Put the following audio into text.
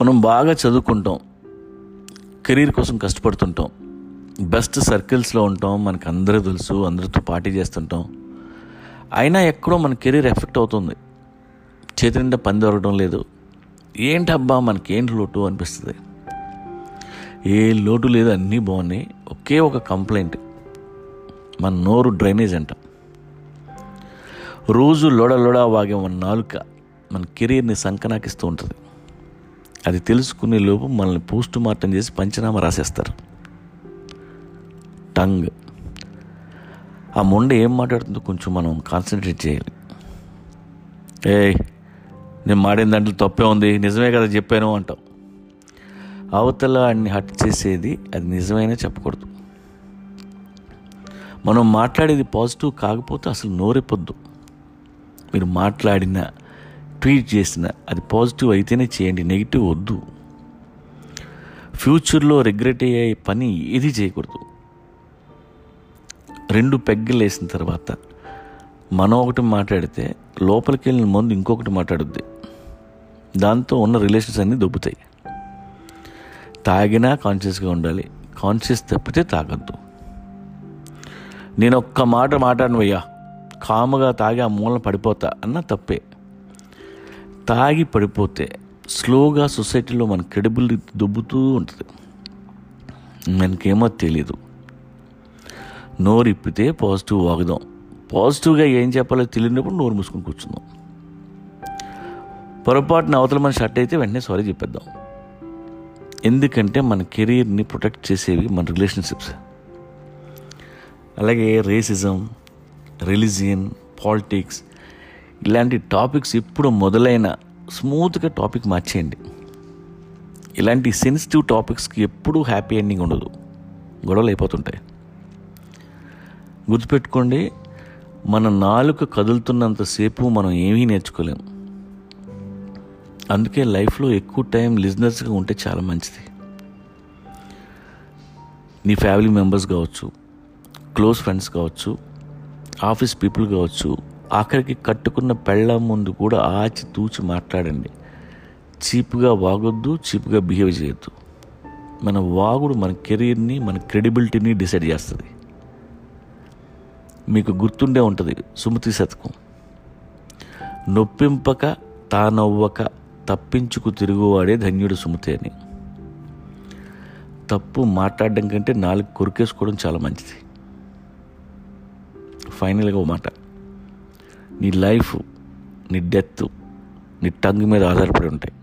మనం బాగా చదువుకుంటాం. కెరీర్ కోసం కష్టపడుతుంటాం. బెస్ట్ సర్కిల్స్లో ఉంటాం. మనకు అందరూ తెలుసు. అందరితో పార్టీ చేస్తుంటాం. అయినా ఎక్కడో మన కెరీర్ ఎఫెక్ట్ అవుతుంది. చేతి నిండా పని దొరకడం లేదు. ఏంటి అబ్బా మనకేంటి లోటు అనిపిస్తుంది. ఏ లోటు లేదు అన్నీ బాగున్నాయి. ఒకే ఒక కంప్లైంట్. మన నోరు డ్రైనేజ్ అంట. రోజు లోడ లోడ వాగే మన నాలుక మన కెరీర్ని సంకనాకిస్తూ ఉంటుంది. అది తెలుసుకునే లోపు మనల్ని పోస్ట్ మార్టం చేసి పంచనామా రాసేస్తారు. టంగ్. ఆ మొండ ఏం మాట్లాడుతుందో కొంచెం మనం కాన్సన్ట్రేట్ చేయాలి. ఏ నేను మాడిన దాంట్లో తప్పే ఉంది నిజమే కదా చెప్పాను అంటాం అవతల అన్ని హట్ చేసేది అది నిజమైనా చెప్పకూడదు. మనం మాట్లాడేది పాజిటివ్ కాకపోతే అసలు నోరెప్పొద్దు. మీరు మాట్లాడిన ట్వీట్ చేసిన అది పాజిటివ్ అయితేనే చేయండి నెగిటివ్ వద్దు. ఫ్యూచర్లో రిగ్రెట్ అయ్యే పని ఏది చేయకూడదు. రెండు పెగ్గలు వేసిన తర్వాత మనం ఒకటి మాట్లాడితే లోపలికి వెళ్ళిన ముందు ఇంకొకటి మాట్లాడుద్ది. దాంతో ఉన్న రిలేషన్స్ అన్నీ దొబ్బుతాయి. తాగినా కాన్షియస్గా ఉండాలి. కాన్షియస్ తప్పితే తాగద్దు. నేను ఒక్క మాట మాట్లాడనవయ్యా కాముగా తాగి ఆ మూలన పడిపోతా అన్న తప్పే. తాగి పడిపోతే స్లోగా సొసైటీలో మన క్రెడిబిలిటీ దుబ్బుతూ ఉంటుంది. మనకేమో తెలీదు. నోరు ఇప్పితే పాజిటివ్ వాగుదాం. పాజిటివ్గా ఏం చెప్పాలో తెలియనప్పుడు నోరు మూసుకొని కూర్చుందాం. పొరపాటున అవతల మన షర్ట్ అయితే వెంటనే సారీ చెప్పేద్దాం. ఎందుకంటే మన కెరీర్ని ప్రొటెక్ట్ చేసేవి మన రిలేషన్షిప్స్. అలాగే రేసిజం రిలీజియన్ పాలిటిక్స్ ఇలాంటి టాపిక్స్ ఇప్పుడు మొదలైన స్మూత్గా టాపిక్ మార్చేయండి. ఇలాంటి సెన్సిటివ్ టాపిక్స్కి ఎప్పుడూ హ్యాపీ ఎండింగ్ ఉండదు. గొడవలు అయిపోతుంటాయి. గుర్తుపెట్టుకోండి మన నాలుక కదులుతున్నంతసేపు మనం ఏమీ నేర్చుకోలేం. అందుకే లైఫ్లో ఎక్కువ టైం లిజినెస్గా ఉంటే చాలా మంచిది. నీ ఫ్యామిలీ మెంబర్స్ కావచ్చు క్లోజ్ ఫ్రెండ్స్ కావచ్చు ఆఫీస్ పీపుల్ కావచ్చు ఆఖరికి కట్టుకున్న పెళ్ళ ముందు కూడా ఆచి తూచి మాట్లాడండి. చీప్గా వాగొద్దు చీప్గా బిహేవ్ చేయొద్దు. మన వాగుడు మన కెరీర్ని మన క్రెడిబిలిటీని డిసైడ్ చేస్తుంది. మీకు గుర్తుండే ఉంటుంది సుమతి శతకం. నొప్పింపక తానవ్వక తప్పించుకు తిరుగువాడే ధన్యుడు సుమతి అని. తప్పు మాట్లాడడం కంటే నాలుగు కొరికేసుకోవడం చాలా మంచిది. ఫైనల్గా ఓ మాట. నీ లైఫ్ నీ డెత్ నీ టంగ్ మీద ఆధారపడి ఉంటాయి.